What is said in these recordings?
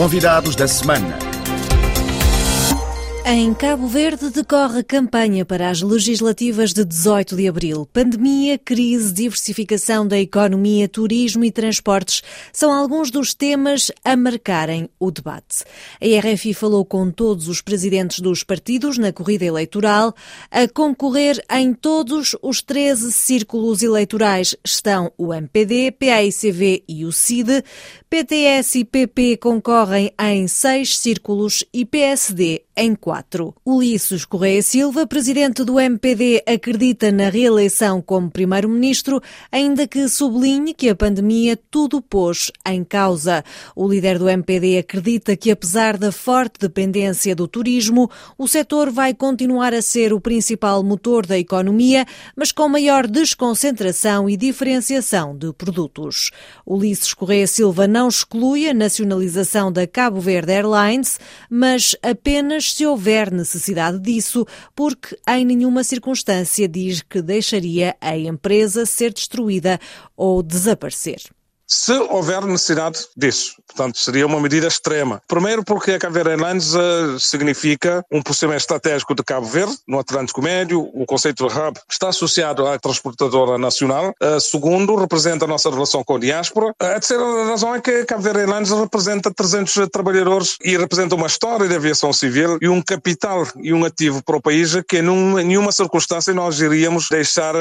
Convidados da semana. Em Cabo Verde decorre campanha para as legislativas de 18 de abril. Pandemia, crise, diversificação da economia, turismo e transportes são alguns dos temas a marcarem o debate. A RFI falou com todos os presidentes dos partidos na corrida eleitoral. A concorrer em todos os 13 círculos eleitorais estão o MPD, PAICV e o CID. PTS e PP concorrem em seis círculos e PSD em quatro. Ulisses Correia Silva, presidente do MPD, acredita na reeleição como primeiro-ministro, ainda que sublinhe que a pandemia tudo pôs em causa. O líder do MPD acredita que, apesar da forte dependência do turismo, o setor vai continuar a ser o principal motor da economia, mas com maior desconcentração e diferenciação de produtos. Ulisses Correia Silva não exclui a nacionalização da Cabo Verde Airlines, mas apenas se houver necessidade disso, porque em nenhuma circunstância diz que deixaria a empresa ser destruída ou desaparecer se houver necessidade disso. Portanto, seria uma medida extrema. Primeiro, porque a Verde Airlines uh, significa um posicionamento estratégico de Cabo Verde, no Atlântico Médio. O conceito de hub está associado à transportadora nacional. Uh, segundo, representa a nossa relação com a diáspora. Uh, a terceira razão é que a Cabo Verde Airlines representa 300 trabalhadores e representa uma história de aviação civil e um capital e um ativo para o país que em nenhuma circunstância nós iríamos deixar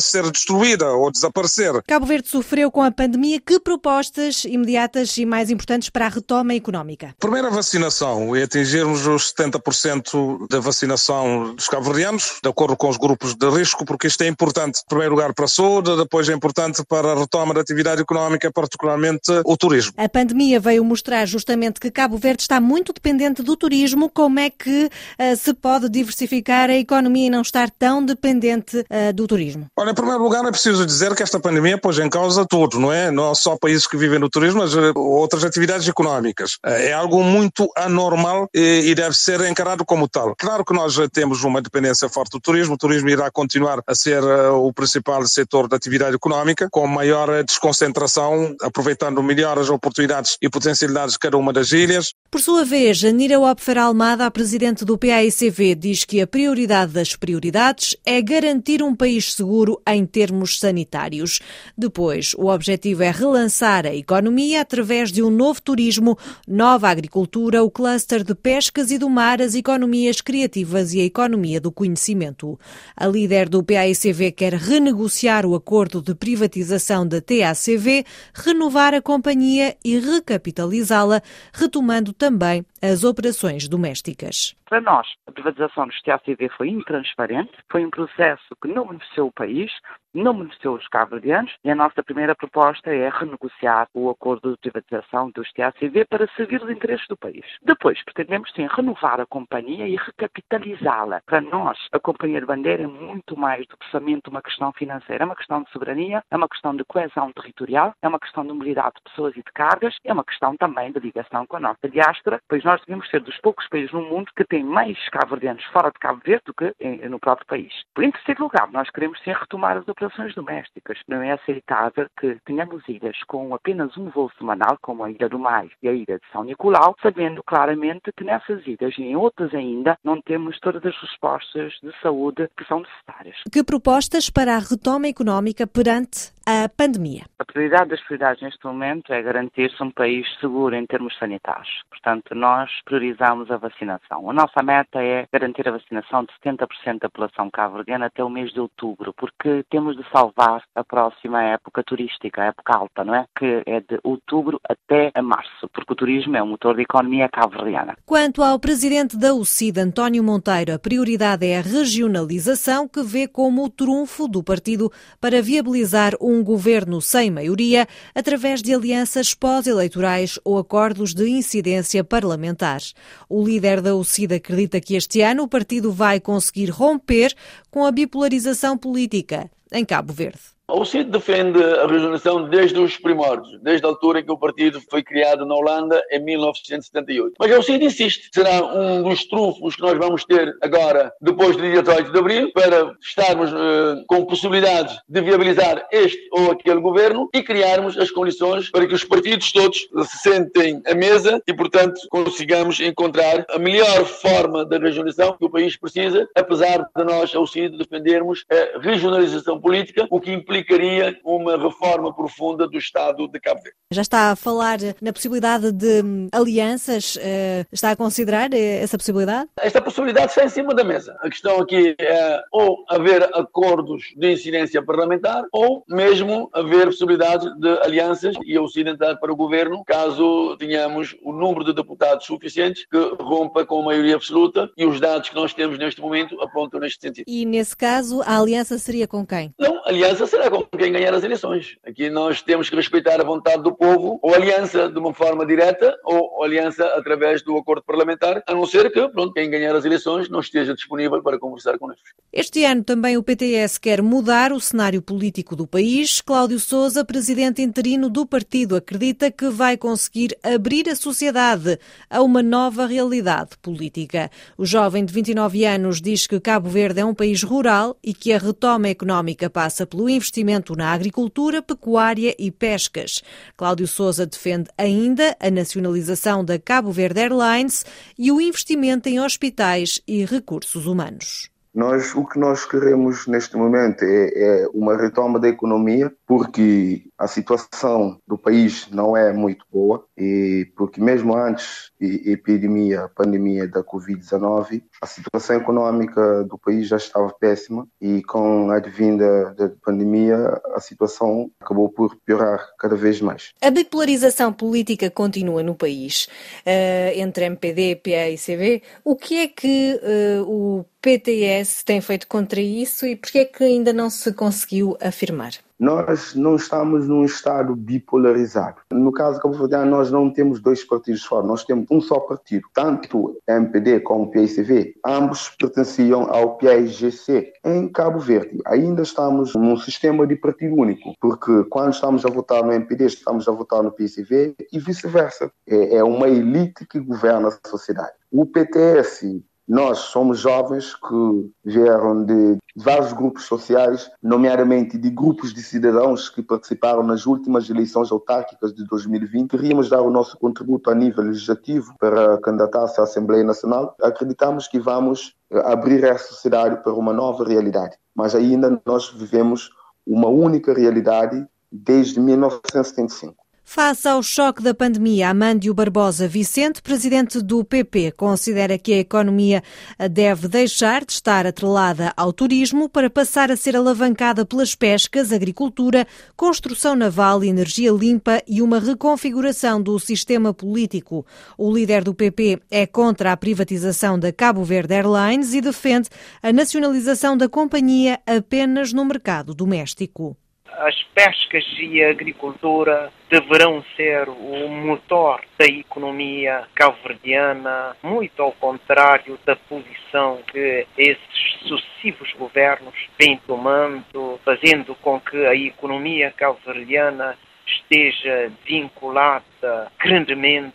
ser destruída ou desaparecer. Cabo Verde sofreu com a pandemia que propostas imediatas e mais importantes para a retoma económica? Primeiro, a vacinação e atingirmos os 70% da vacinação dos cabo-verdianos, de acordo com os grupos de risco, porque isto é importante, em primeiro lugar, para a saúde, depois é importante para a retoma da atividade económica, particularmente o turismo. A pandemia veio mostrar justamente que Cabo Verde está muito dependente do turismo. Como é que uh, se pode diversificar a economia e não estar tão dependente uh, do turismo? Olha, em primeiro lugar, é preciso dizer que esta pandemia pôs em causa tudo, não é? não só países que vivem no turismo, mas eh, outras atividades económicas. Eh, é algo muito anormal e deve ser encarado como tal. Claro que nós temos uma dependência forte do turismo, o turismo irá continuar a ser eh, o principal setor da atividade económica, com maior desconcentração, aproveitando melhor as oportunidades e potencialidades de cada uma das ilhas. Por sua vez, Anira Opfer Almada, a presidente do PAICV, diz que a prioridade das prioridades é garantir um país seguro em termos sanitários. Depois, o objetivo é relançar a economia através de um novo turismo, nova agricultura, o cluster de pescas e do mar, as economias criativas e a economia do conhecimento. A líder do PAICV quer renegociar o acordo de privatização da TACV, renovar a companhia e recapitalizá-la, retomando também as operações domésticas. Para nós, a privatização do TACV foi intransparente, foi um processo que não beneficiou o país, não beneficiou os cabo-verdianos e a nossa primeira proposta é renegociar o acordo de privatização do TACV para servir os interesses do país. Depois, pretendemos sim renovar a companhia e recapitalizá-la. Para nós, a Companhia de Bandeira é muito mais do que somente uma questão financeira, é uma questão de soberania, é uma questão de coesão territorial, é uma questão de mobilidade de pessoas e de cargas, é uma questão também de ligação com a nossa diáspora, pois nós devemos ser dos poucos países no mundo que tem mais cabo-verdianos fora de Cabo Verde do que no próprio país. Em terceiro lugar, nós queremos sim retomar as operações domésticas. Não é aceitável que tenhamos ilhas com apenas um voo semanal, como a Ilha do Mais e a Ilha de São Nicolau, sabendo claramente que nessas ilhas e em outras ainda não temos todas as respostas de saúde que são necessárias. Que propostas para a retoma económica perante a pandemia? A prioridade das prioridades neste momento é garantir-se um país seguro em termos sanitários. Portanto, nós priorizamos a vacinação. A nossa meta é garantir a vacinação de 70% da população cabo-verdiana até o mês de outubro, porque temos de salvar a próxima época turística, a época alta, não é? Que é de outubro até a março, porque o turismo é o motor da economia cabo-verdiana. Quanto ao presidente da UCID, António Monteiro, a prioridade é a regionalização, que vê como o trunfo do partido para viabilizar um um governo sem maioria através de alianças pós-eleitorais ou acordos de incidência parlamentar. O líder da UCID acredita que este ano o partido vai conseguir romper com a bipolarização política em Cabo Verde. O CID defende a regionalização desde os primórdios, desde a altura em que o partido foi criado na Holanda, em 1978. Mas o CID insiste, será um dos trunfos que nós vamos ter agora, depois do dia 18 de abril, para estarmos uh, com possibilidade de viabilizar este ou aquele governo e criarmos as condições para que os partidos todos se sentem à mesa e, portanto, consigamos encontrar a melhor forma de regionalização que o país precisa, apesar de nós, ao CID, defendermos a regionalização política, o que implica implicaria uma reforma profunda do Estado de Cabo Verde. Já está a falar na possibilidade de alianças? Eh, está a considerar eh, essa possibilidade? Esta possibilidade está em cima da mesa. A questão aqui é ou haver acordos de incidência parlamentar ou mesmo haver possibilidade de alianças e auxiliar para o governo caso tenhamos o número de deputados suficientes que rompa com a maioria absoluta e os dados que nós temos neste momento apontam neste sentido. E nesse caso a aliança seria com quem? Não, a aliança será com quem ganhar as eleições. Aqui nós temos que respeitar a vontade do povo, ou aliança de uma forma direta, ou aliança através do acordo parlamentar, a não ser que, pronto, quem ganhar as eleições não esteja disponível para conversar connosco. Este ano também o PTS quer mudar o cenário político do país. Cláudio Souza, presidente interino do partido, acredita que vai conseguir abrir a sociedade a uma nova realidade política. O jovem de 29 anos diz que Cabo Verde é um país rural e que a retoma económica passa pelo investimento investimento na agricultura, pecuária e pescas. Cláudio Souza defende ainda a nacionalização da Cabo Verde Airlines e o investimento em hospitais e recursos humanos. Nós, o que nós queremos neste momento é, é, uma retoma da economia, porque a situação do país não é muito boa e porque mesmo antes da epidemia, pandemia da Covid-19, a situação econômica do país já estava péssima e com a advinda da pandemia a situação acabou por piorar cada vez mais. A bipolarização política continua no país uh, entre MPD, PA e CV. O que é que uh, o PTS tem feito contra isso e por que é que ainda não se conseguiu afirmar? Nós não estamos num estado bipolarizado. No caso Cabo Verde, nós não temos dois partidos fora, nós temos um só partido. Tanto MPD como PICV, ambos pertenciam ao PIGC. Em Cabo Verde, ainda estamos num sistema de partido único, porque quando estamos a votar no MPD, estamos a votar no PICV e vice-versa. É, é uma elite que governa a sociedade. O PTS nós somos jovens que vieram de vários grupos sociais, nomeadamente de grupos de cidadãos que participaram nas últimas eleições autárquicas de 2020. Queríamos dar o nosso contributo a nível legislativo para candidatar-se à Assembleia Nacional. Acreditamos que vamos abrir a sociedade para uma nova realidade, mas ainda nós vivemos uma única realidade desde 1975. Face ao choque da pandemia, Amândio Barbosa Vicente, presidente do PP, considera que a economia deve deixar de estar atrelada ao turismo para passar a ser alavancada pelas pescas, agricultura, construção naval, energia limpa e uma reconfiguração do sistema político. O líder do PP é contra a privatização da Cabo Verde Airlines e defende a nacionalização da companhia apenas no mercado doméstico as pescas e a agricultura deverão ser o motor da economia cabo-verdiana, muito ao contrário da posição que esses sucessivos governos vêm tomando, fazendo com que a economia cabo-verdiana esteja vinculada grandemente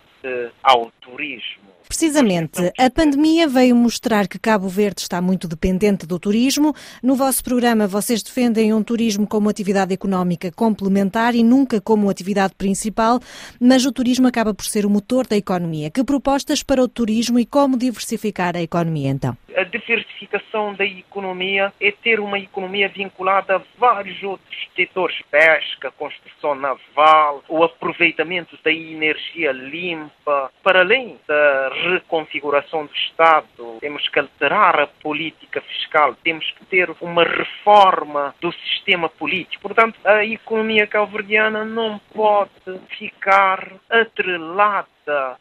ao turismo. Precisamente, a pandemia veio mostrar que Cabo Verde está muito dependente do turismo. No vosso programa, vocês defendem um turismo como atividade económica complementar e nunca como atividade principal, mas o turismo acaba por ser o motor da economia. Que propostas para o turismo e como diversificar a economia, então? A diversificação da economia é ter uma economia vinculada a vários outros setores, pesca, construção naval, o aproveitamento da energia limpa, para além da reconfiguração do Estado, temos que alterar a política fiscal, temos que ter uma reforma do sistema político. Portanto, a economia calverdiana não pode ficar atrelada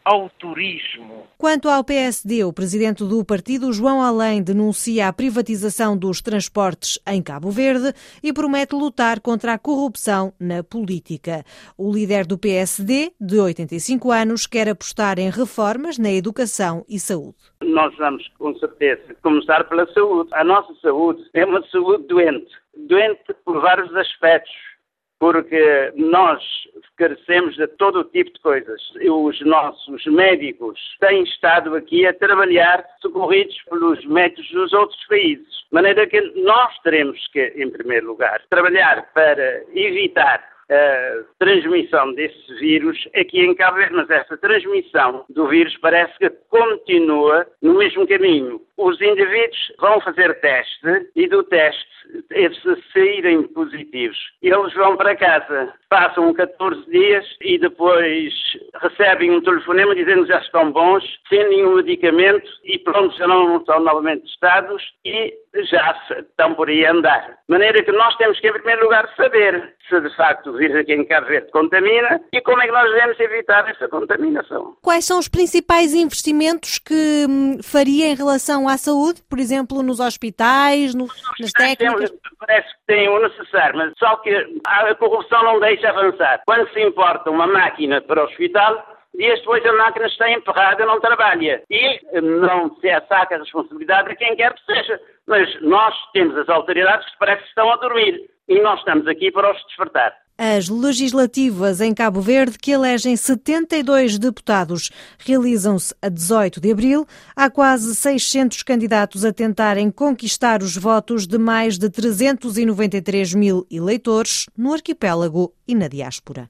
ao turismo. Quanto ao PSD, o presidente do partido, João Além, denuncia a privatização dos transportes em Cabo Verde e promete lutar contra a corrupção na política. O líder do PSD, de 85 anos, quer apostar em reformas na educação e saúde. nós vamos, com certeza, começar pela saúde. A nossa saúde é uma saúde doente. Doente por vários aspectos porque nós carecemos de todo tipo de coisas. Os nossos médicos têm estado aqui a trabalhar socorridos pelos médicos dos outros países. De maneira que nós teremos que, em primeiro lugar, trabalhar para evitar a transmissão desse vírus aqui em Cabo Verde, mas essa transmissão do vírus parece que continua no mesmo caminho. Os indivíduos vão fazer teste e do teste, se saírem positivos, eles vão para casa, passam 14 dias e depois recebem um telefonema dizendo que já estão bons, sem nenhum medicamento e pronto, já não estão novamente testados e já estão por aí a andar. De maneira que nós temos que, em primeiro lugar, saber se de facto o vírus aqui em Cabo Verde contamina e como é que nós devemos evitar essa contaminação. Quais são os principais investimentos que hum, faria em relação à saúde, por exemplo, nos hospitais, no, nas técnicas? Parece que tem o necessário, mas só que a corrupção não deixa avançar. Quando se importa uma máquina para o hospital, dias depois a máquina está emperrada, não trabalha. E hum, não se saca a responsabilidade a quem quer que seja. Mas nós temos as autoridades que parece que estão a dormir. E nós estamos aqui para os despertar. As legislativas em Cabo Verde, que elegem 72 deputados, realizam-se a 18 de abril. Há quase 600 candidatos a tentarem conquistar os votos de mais de 393 mil eleitores no arquipélago e na diáspora.